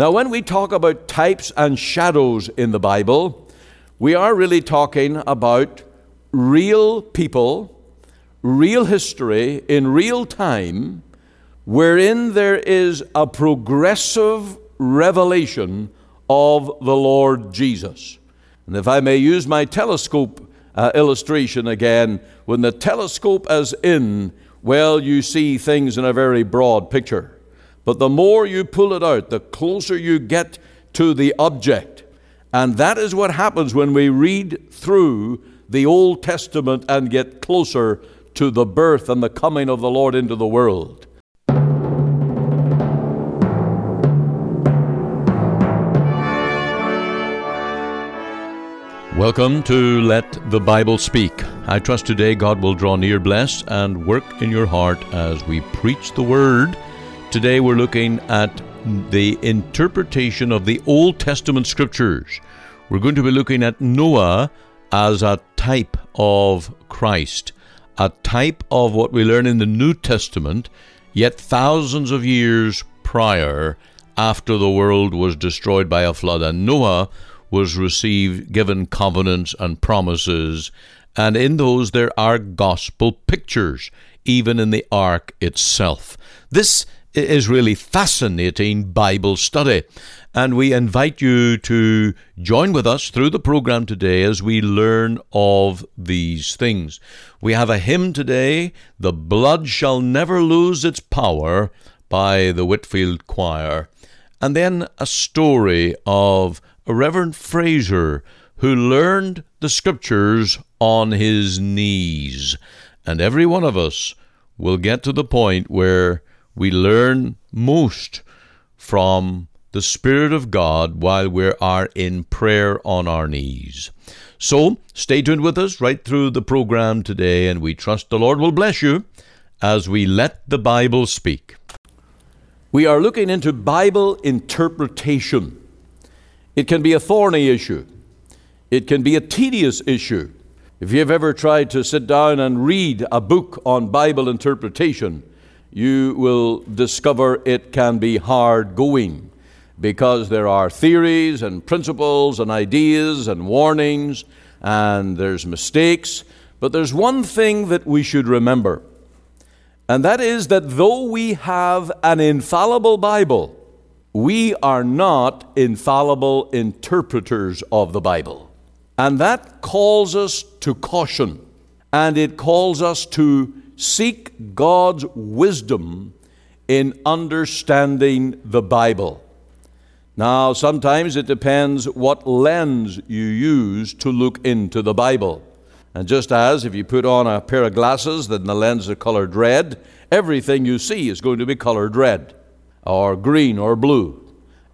Now, when we talk about types and shadows in the Bible, we are really talking about real people, real history in real time, wherein there is a progressive revelation of the Lord Jesus. And if I may use my telescope uh, illustration again, when the telescope is in, well, you see things in a very broad picture. But the more you pull it out, the closer you get to the object. And that is what happens when we read through the Old Testament and get closer to the birth and the coming of the Lord into the world. Welcome to Let the Bible Speak. I trust today God will draw near, bless, and work in your heart as we preach the Word. Today we're looking at the interpretation of the Old Testament Scriptures. We're going to be looking at Noah as a type of Christ, a type of what we learn in the New Testament, yet thousands of years prior after the world was destroyed by a flood. And Noah was received, given covenants and promises, and in those there are gospel pictures, even in the ark itself. This is really fascinating Bible study. And we invite you to join with us through the program today as we learn of these things. We have a hymn today, The Blood Shall Never Lose Its Power, by the Whitfield Choir. And then a story of a Reverend Fraser who learned the scriptures on his knees. And every one of us will get to the point where we learn most from the Spirit of God while we are in prayer on our knees. So stay tuned with us right through the program today, and we trust the Lord will bless you as we let the Bible speak. We are looking into Bible interpretation. It can be a thorny issue, it can be a tedious issue. If you've ever tried to sit down and read a book on Bible interpretation, you will discover it can be hard going because there are theories and principles and ideas and warnings and there's mistakes. But there's one thing that we should remember, and that is that though we have an infallible Bible, we are not infallible interpreters of the Bible. And that calls us to caution, and it calls us to seek God's wisdom in understanding the Bible. Now, sometimes it depends what lens you use to look into the Bible. And just as if you put on a pair of glasses, then the lens is colored red, everything you see is going to be colored red or green or blue.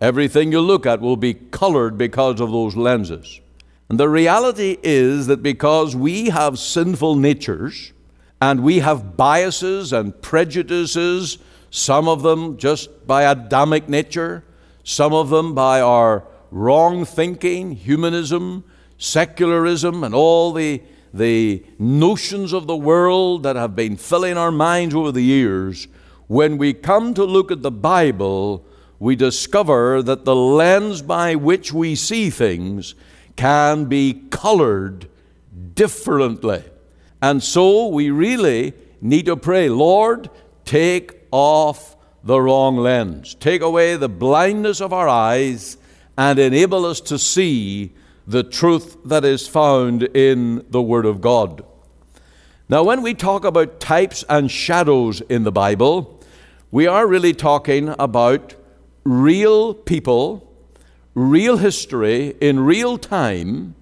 Everything you look at will be colored because of those lenses. And the reality is that because we have sinful natures and we have biases and prejudices, some of them just by Adamic nature, some of them by our wrong thinking, humanism, secularism, and all the, the notions of the world that have been filling our minds over the years, when we come to look at the Bible, we discover that the lens by which we see things can be colored differently. And so we really need to pray, Lord, take off the wrong lens, take away the blindness of our eyes, and enable us to see the truth that is found in the Word of God. Now, when we talk about types and shadows in the Bible, we are really talking about real people, real history in real time,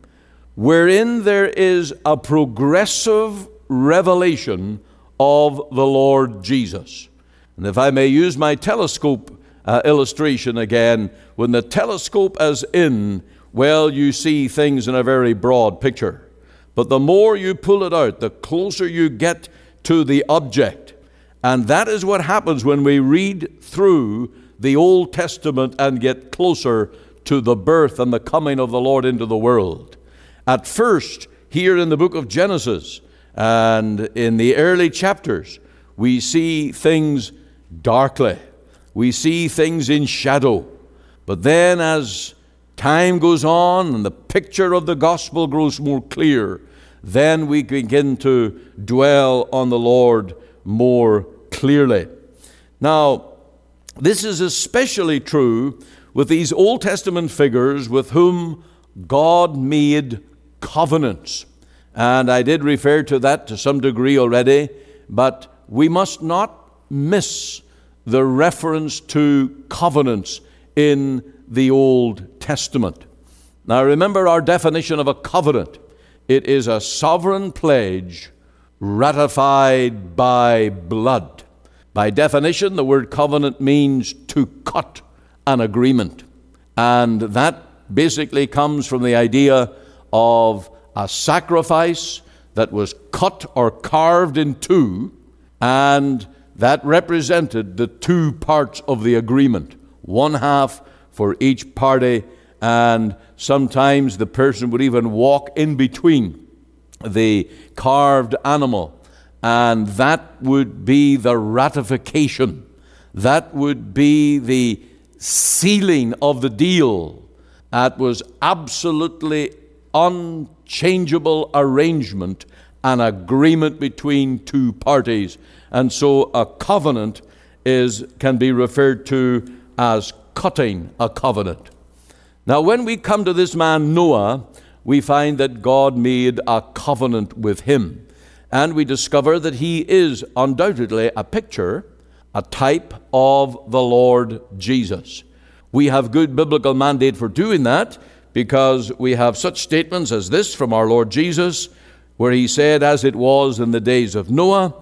wherein there is a progressive revelation of the Lord Jesus. And if I may use my telescope uh, illustration again, when the telescope is in, well, you see things in a very broad picture. But the more you pull it out, the closer you get to the object. And that is what happens when we read through the Old Testament and get closer to the birth and the coming of the Lord into the world. At first, here in the book of Genesis and in the early chapters, we see things darkly, we see things in shadow. But then, as time goes on and the picture of the gospel grows more clear, then we begin to dwell on the Lord more clearly. Now, this is especially true with these Old Testament figures with whom God made covenants. And I did refer to that to some degree already, but we must not miss the reference to covenants in the Old Testament. Now, remember our definition of a covenant it is a sovereign pledge ratified by blood. By definition, the word covenant means to cut an agreement. And that basically comes from the idea of a sacrifice that was cut or carved in two, and that represented the two parts of the agreement, one half for each party, and sometimes the person would even walk in between the carved animal, and that would be the ratification. That would be the sealing of the deal. That was absolutely unchangeable arrangement, an agreement between two parties. And so a covenant is, can be referred to as cutting a covenant. Now, when we come to this man Noah, we find that God made a covenant with him. And we discover that he is undoubtedly a picture, a type of the Lord Jesus. We have good biblical mandate for doing that because we have such statements as this from our Lord Jesus, where he said, As it was in the days of Noah,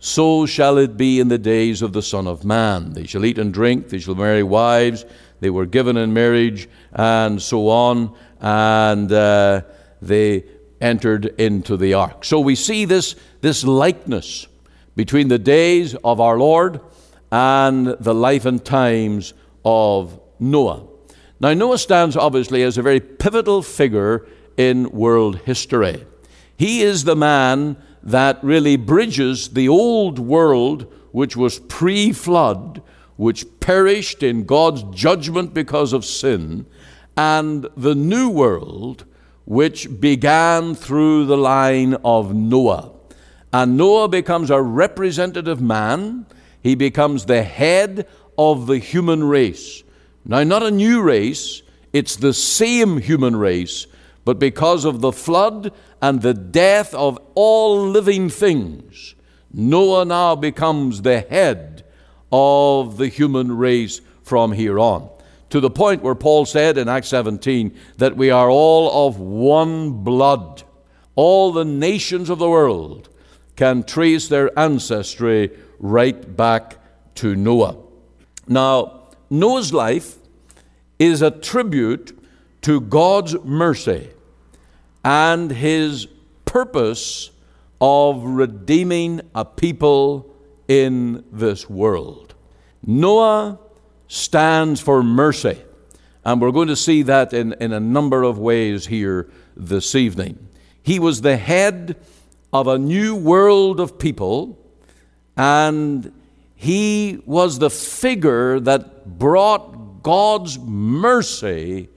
so shall it be in the days of the Son of Man. They shall eat and drink, they shall marry wives, they were given in marriage, and so on, and uh, they entered into the ark. So we see this, this likeness between the days of our Lord and the life and times of Noah. Now, Noah stands obviously as a very pivotal figure in world history. He is the man that really bridges the old world, which was pre flood, which perished in God's judgment because of sin, and the new world, which began through the line of Noah. And Noah becomes a representative man, he becomes the head of the human race. Now, not a new race, it's the same human race, but because of the flood and the death of all living things, Noah now becomes the head of the human race from here on. To the point where Paul said in Acts 17 that we are all of one blood. All the nations of the world can trace their ancestry right back to Noah. Now, Noah's life is a tribute to God's mercy and his purpose of redeeming a people in this world. Noah stands for mercy, and we're going to see that in, in a number of ways here this evening. He was the head of a new world of people, and he was the figure that brought God's mercy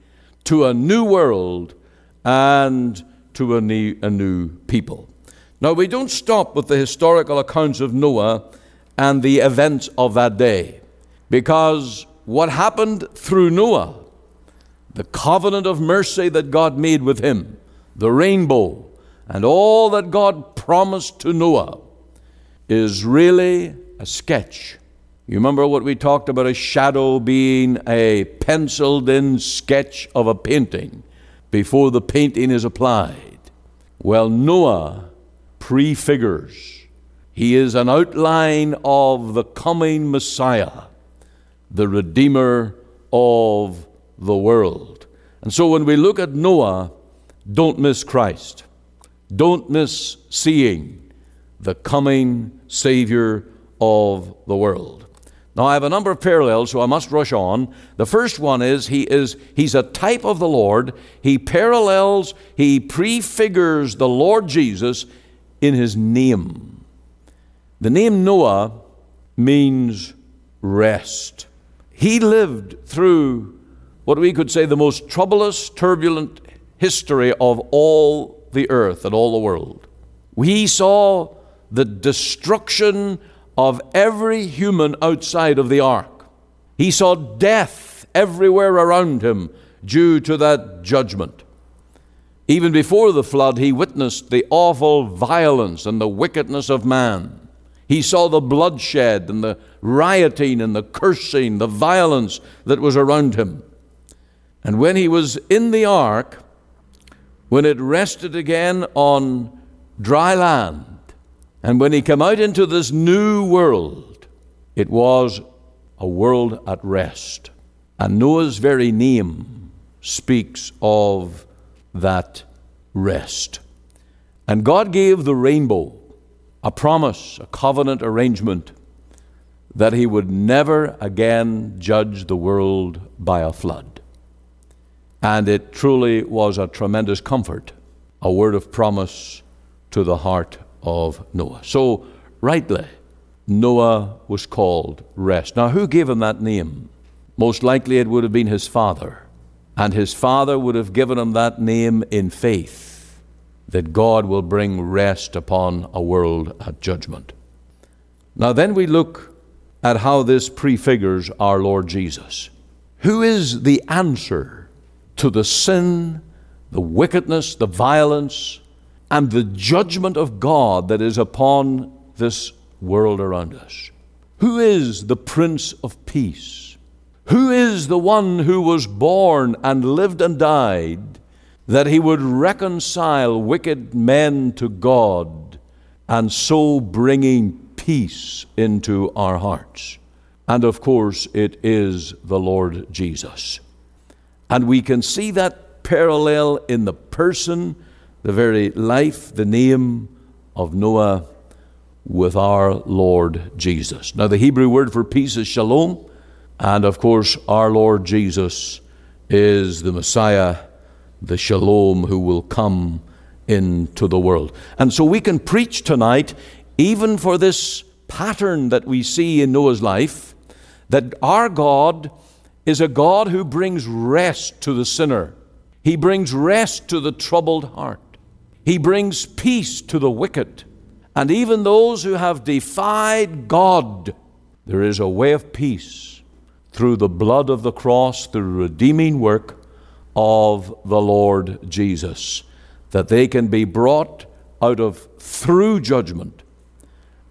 to a new world and to a new, a new people. Now, we don't stop with the historical accounts of Noah and the events of that day, because what happened through Noah, the covenant of mercy that God made with him, the rainbow, and all that God promised to Noah, is really a sketch. You remember what we talked about a shadow being a penciled in sketch of a painting before the painting is applied? Well, Noah prefigures. He is an outline of the coming Messiah, the Redeemer of the world. And so when we look at Noah, don't miss Christ. Don't miss seeing the coming Savior of the world. Now I have a number of parallels, so I must rush on. The first one is he is he's a type of the Lord. He parallels, he prefigures the Lord Jesus in his name. The name Noah means rest. He lived through what we could say the most troublous, turbulent history of all the earth and all the world. We saw the destruction of every human outside of the ark. He saw death everywhere around him due to that judgment. Even before the flood, he witnessed the awful violence and the wickedness of man. He saw the bloodshed and the rioting and the cursing, the violence that was around him. And when he was in the ark, when it rested again on dry land, and when he came out into this new world, it was a world at rest. And Noah's very name speaks of that rest. And God gave the rainbow a promise, a covenant arrangement that he would never again judge the world by a flood. And it truly was a tremendous comfort, a word of promise to the heart of Noah. So, rightly, Noah was called Rest. Now, who gave him that name? Most likely it would have been his father. And his father would have given him that name in faith that God will bring rest upon a world at judgment. Now, then we look at how this prefigures our Lord Jesus. Who is the answer to the sin, the wickedness, the violence, and the judgment of God that is upon this world around us? Who is the Prince of Peace? Who is the one who was born and lived and died that he would reconcile wicked men to God and so bringing peace into our hearts? And of course, it is the Lord Jesus. And we can see that parallel in the person, the very life, the name of Noah with our Lord Jesus. Now, the Hebrew word for peace is shalom. And of course, our Lord Jesus is the Messiah, the Shalom, who will come into the world. And so we can preach tonight, even for this pattern that we see in Noah's life, that our God is a God who brings rest to the sinner. He brings rest to the troubled heart. He brings peace to the wicked. And even those who have defied God, there is a way of peace through the blood of the cross, through the redeeming work of the Lord Jesus, that they can be brought out of through judgment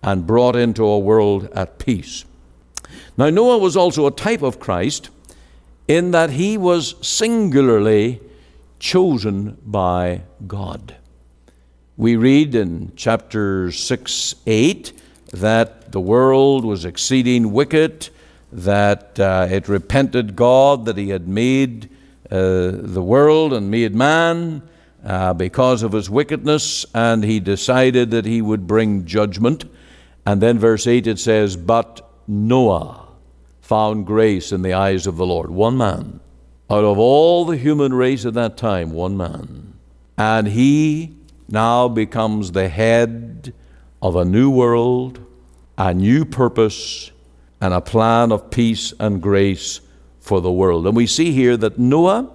and brought into a world at peace. Now, Noah was also a type of Christ in that he was singularly chosen by God. We read in chapter 6 8 that the world was exceeding wicked that uh, it repented God that He had made uh, the world and made man uh, because of his wickedness, and He decided that He would bring judgment. And then, verse 8, it says, But Noah found grace in the eyes of the Lord. One man. Out of all the human race at that time, one man. And he now becomes the head of a new world, a new purpose, and a plan of peace and grace for the world. And we see here that Noah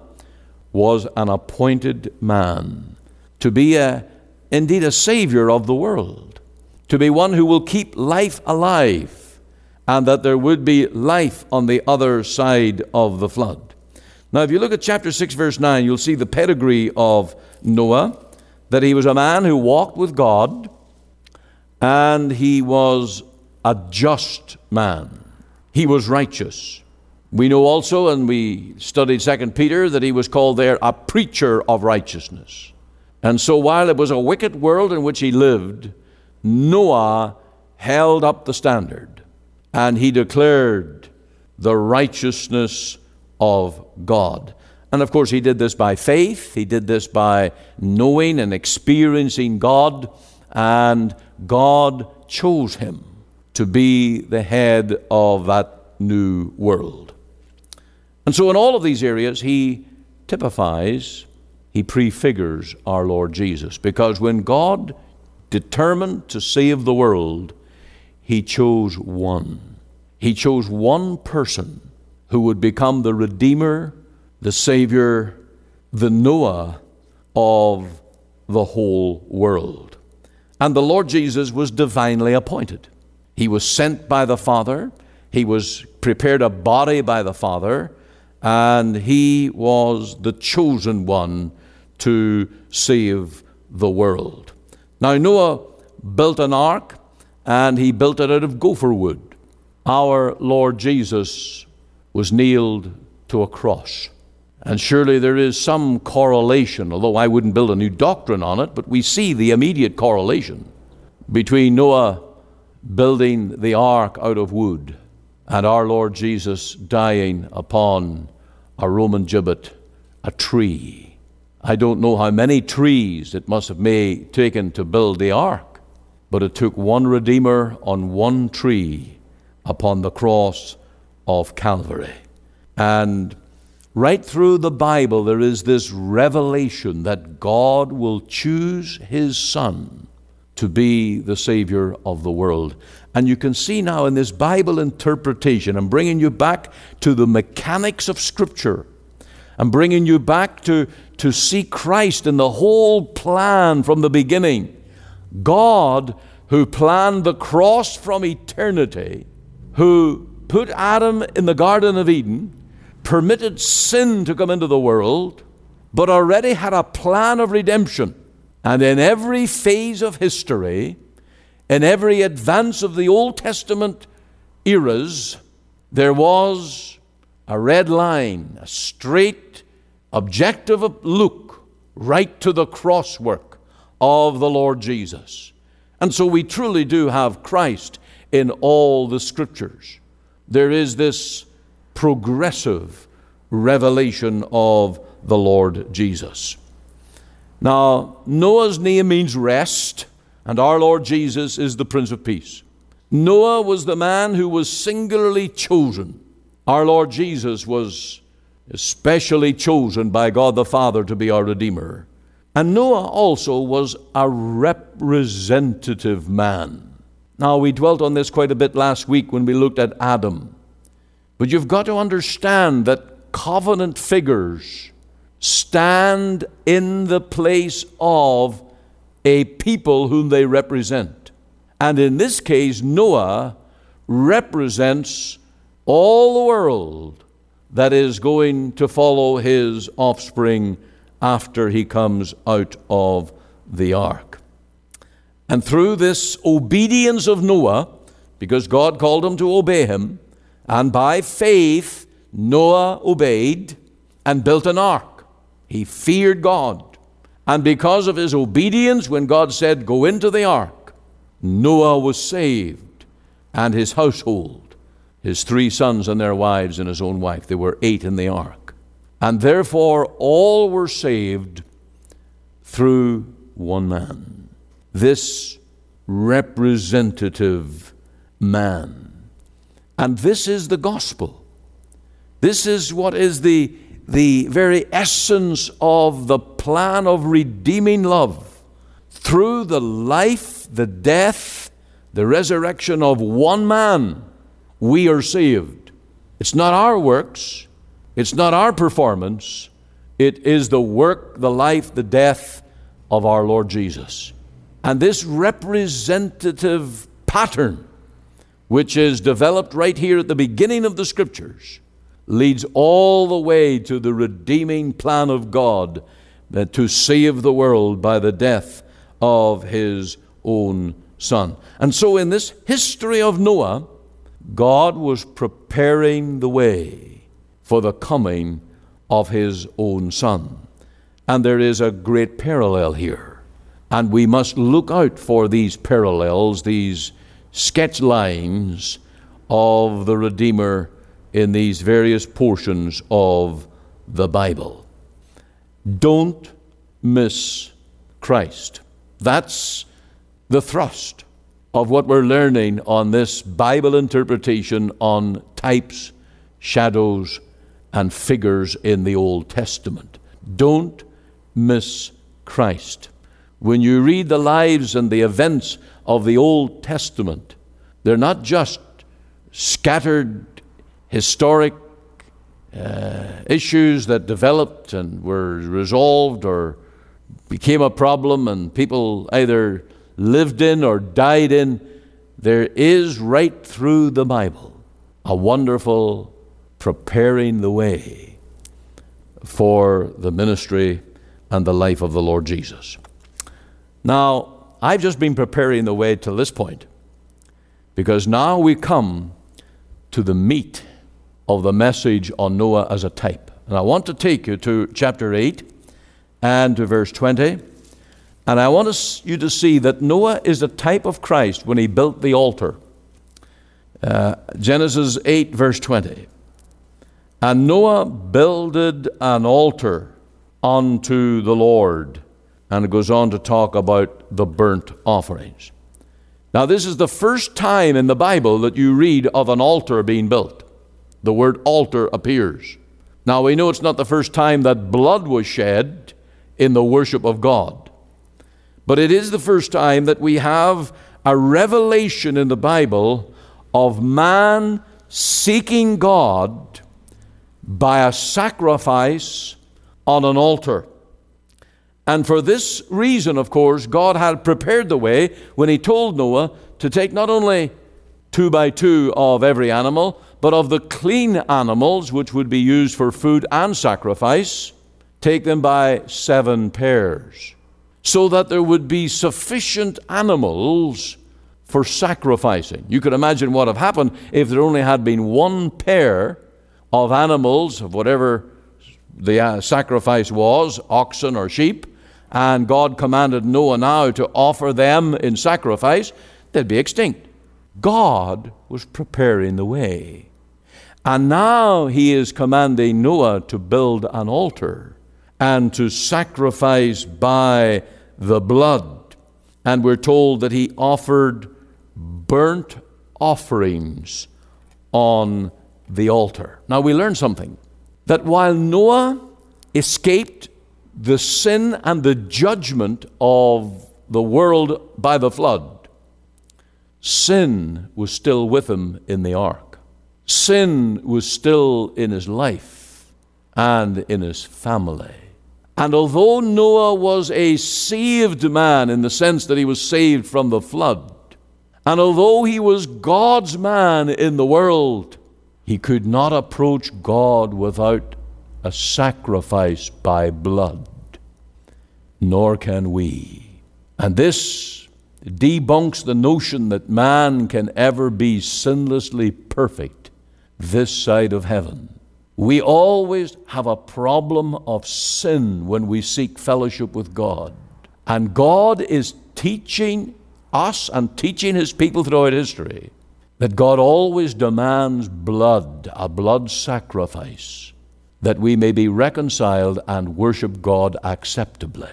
was an appointed man to be a, indeed a savior of the world, to be one who will keep life alive, and that there would be life on the other side of the flood. Now, if you look at chapter 6, verse 9, you'll see the pedigree of Noah, that he was a man who walked with God, and he was a just man. He was righteous. We know also, and we studied Second Peter, that he was called there a preacher of righteousness. And so, while it was a wicked world in which he lived, Noah held up the standard and he declared the righteousness of God. And of course, he did this by faith, he did this by knowing and experiencing God, and God chose him to be the head of that new world. And so, in all of these areas, he typifies, he prefigures our Lord Jesus. Because when God determined to save the world, he chose one. He chose one person who would become the Redeemer, the Savior, the Noah of the whole world. And the Lord Jesus was divinely appointed. He was sent by the Father, he was prepared a body by the Father, and he was the chosen one to save the world. Now, Noah built an ark, and he built it out of gopher wood. Our Lord Jesus was nailed to a cross. And surely there is some correlation, although I wouldn't build a new doctrine on it, but we see the immediate correlation between Noah building the ark out of wood and our Lord Jesus dying upon a Roman gibbet, a tree. I don't know how many trees it must have made, taken to build the ark, but it took one Redeemer on one tree upon the cross of Calvary. And Right through the Bible, there is this revelation that God will choose His Son to be the Savior of the world. And you can see now in this Bible interpretation, I'm bringing you back to the mechanics of Scripture. I'm bringing you back to, to see Christ in the whole plan from the beginning. God, who planned the cross from eternity, who put Adam in the Garden of Eden permitted sin to come into the world, but already had a plan of redemption. And in every phase of history, in every advance of the Old Testament eras, there was a red line, a straight, objective look right to the crosswork of the Lord Jesus. And so we truly do have Christ in all the scriptures. There is this progressive revelation of the Lord Jesus. Now, Noah's name means rest, and our Lord Jesus is the Prince of Peace. Noah was the man who was singularly chosen. Our Lord Jesus was especially chosen by God the Father to be our Redeemer. And Noah also was a representative man. Now, we dwelt on this quite a bit last week when we looked at Adam. But you've got to understand that covenant figures stand in the place of a people whom they represent. And in this case, Noah represents all the world that is going to follow his offspring after he comes out of the ark. And through this obedience of Noah, because God called him to obey him, and by faith, Noah obeyed and built an ark. He feared God. And because of his obedience, when God said, Go into the ark, Noah was saved and his household, his three sons and their wives, and his own wife. There were eight in the ark. And therefore, all were saved through one man. This representative man. And this is the gospel. This is what is the, the very essence of the plan of redeeming love. Through the life, the death, the resurrection of one man, we are saved. It's not our works, it's not our performance, it is the work, the life, the death of our Lord Jesus. And this representative pattern which is developed right here at the beginning of the scriptures, leads all the way to the redeeming plan of God to save the world by the death of his own son. And so, in this history of Noah, God was preparing the way for the coming of his own son. And there is a great parallel here. And we must look out for these parallels, these sketch lines of the Redeemer in these various portions of the Bible. Don't miss Christ. That's the thrust of what we're learning on this Bible interpretation on types, shadows, and figures in the Old Testament. Don't miss Christ. When you read the lives and the events of the Old Testament. They're not just scattered historic uh, issues that developed and were resolved or became a problem and people either lived in or died in, there is right through the Bible a wonderful preparing the way for the ministry and the life of the Lord Jesus. Now, I've just been preparing the way till this point because now we come to the meat of the message on Noah as a type. And I want to take you to chapter 8 and to verse 20. And I want you to see that Noah is a type of Christ when he built the altar. Uh, Genesis 8, verse 20. And Noah builded an altar unto the Lord. And it goes on to talk about the burnt offerings. Now, this is the first time in the Bible that you read of an altar being built. The word altar appears. Now, we know it's not the first time that blood was shed in the worship of God. But it is the first time that we have a revelation in the Bible of man seeking God by a sacrifice on an altar. And for this reason, of course, God had prepared the way when He told Noah to take not only two by two of every animal, but of the clean animals, which would be used for food and sacrifice, take them by seven pairs, so that there would be sufficient animals for sacrificing. You could imagine what would have happened if there only had been one pair of animals of whatever the uh, sacrifice was, oxen or sheep, and God commanded Noah now to offer them in sacrifice, they'd be extinct. God was preparing the way. And now he is commanding Noah to build an altar and to sacrifice by the blood. And we're told that he offered burnt offerings on the altar. Now we learn something that while Noah escaped the sin and the judgment of the world by the flood, sin was still with him in the ark. Sin was still in his life and in his family. And although Noah was a saved man in the sense that he was saved from the flood, and although he was God's man in the world, he could not approach God without a sacrifice by blood. Nor can we. And this debunks the notion that man can ever be sinlessly perfect this side of heaven. We always have a problem of sin when we seek fellowship with God. And God is teaching us and teaching His people throughout history that God always demands blood, a blood sacrifice, that we may be reconciled and worship God acceptably.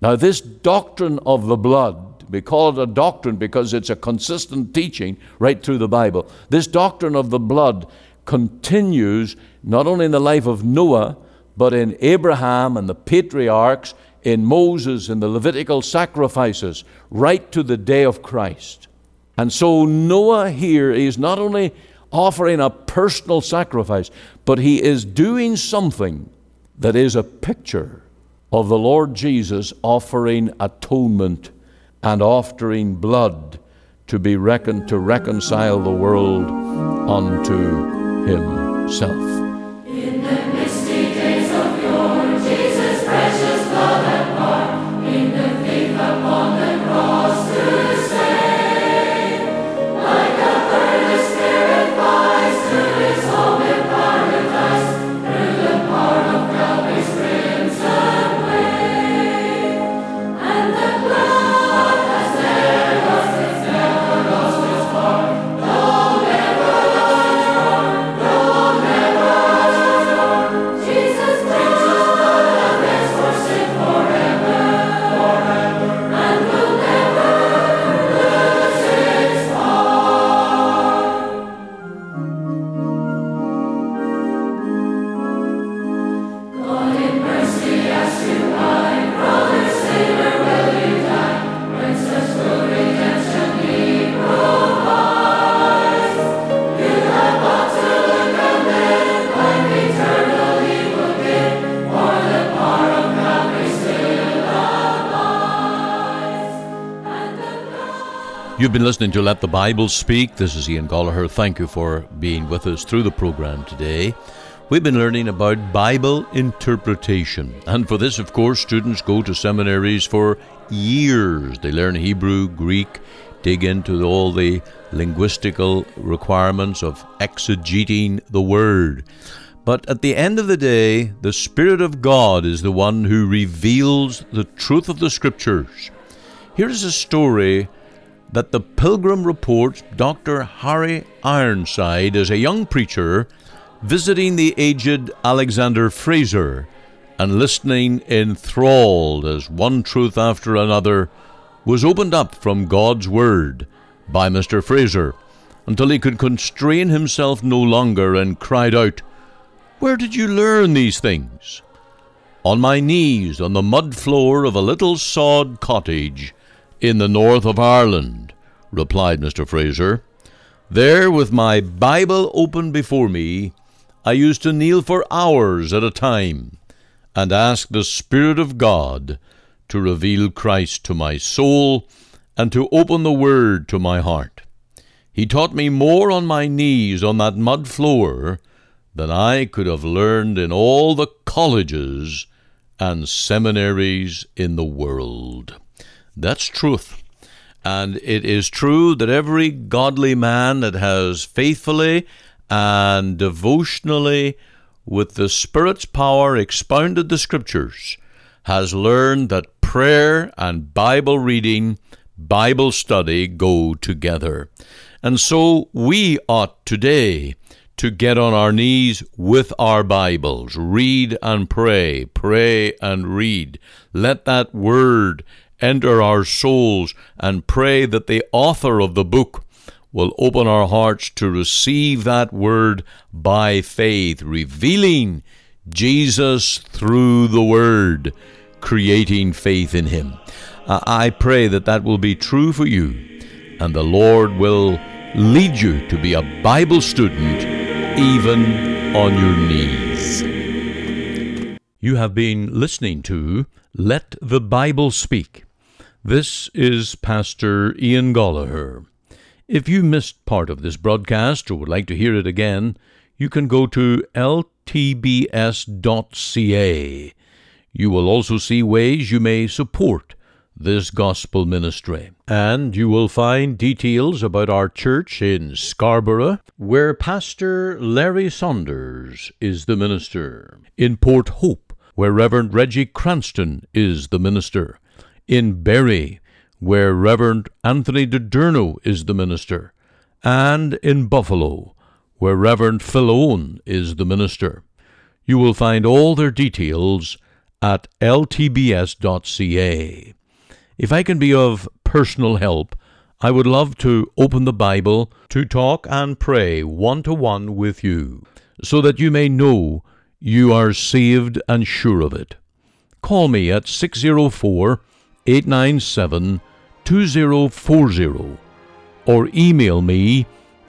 Now, this doctrine of the blood, we call it a doctrine because it's a consistent teaching right through the Bible. This doctrine of the blood continues not only in the life of Noah, but in Abraham and the patriarchs, in Moses and the Levitical sacrifices, right to the day of Christ. And so Noah here is not only offering a personal sacrifice, but he is doing something that is a picture of the Lord Jesus offering atonement and offering blood to be reckoned to reconcile the world unto himself. You've been listening to Let the Bible Speak. This is Ian Goligher. Thank you for being with us through the program today. We've been learning about Bible interpretation. And for this, of course, students go to seminaries for years. They learn Hebrew, Greek, dig into all the linguistical requirements of exegeting the Word. But at the end of the day, the Spirit of God is the one who reveals the truth of the Scriptures. Here's a story that the Pilgrim reports Dr. Harry Ironside, as a young preacher, visiting the aged Alexander Fraser and listening enthralled as one truth after another was opened up from God's Word by Mr. Fraser until he could constrain himself no longer and cried out, Where did you learn these things? On my knees on the mud floor of a little sod cottage in the north of Ireland, replied Mr. Fraser. There, with my Bible open before me, I used to kneel for hours at a time and ask the Spirit of God to reveal Christ to my soul and to open the Word to my heart. He taught me more on my knees on that mud floor than I could have learned in all the colleges and seminaries in the world. That's truth. And it is true that every godly man that has faithfully and devotionally, with the Spirit's power, expounded the Scriptures, has learned that prayer and Bible reading, Bible study go together. And so we ought today to get on our knees with our Bibles, read and pray, pray and read. Let that word enter our souls and pray that the author of the book will open our hearts to receive that word by faith, revealing Jesus through the word, creating faith in him. Uh, I pray that that will be true for you, and the Lord will lead you to be a Bible student even on your knees. You have been listening to Let the Bible Speak. This is Pastor Ian Goligher. If you missed part of this broadcast or would like to hear it again, you can go to ltbs.ca. You will also see ways you may support this gospel ministry. And you will find details about our church in Scarborough, where Pastor Larry Saunders is the minister, in Port Hope, where Reverend Reggie Cranston is the minister, in Barrie, where Reverend Anthony DiDurno is the minister, and in Buffalo, where Reverend Phil Owen is the minister. You will find all their details at ltbs.ca. If I can be of personal help, I would love to open the Bible to talk and pray one to one with you, so that you may know you are saved and sure of it. Call me at 604 897 2040 or email me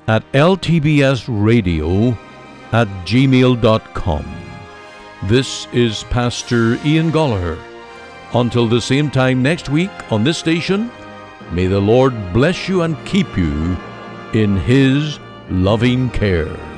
at ltbsradio at gmail.com. This is Pastor Ian Goligher. Until the same time next week on this station, may the Lord bless you and keep you in His loving care.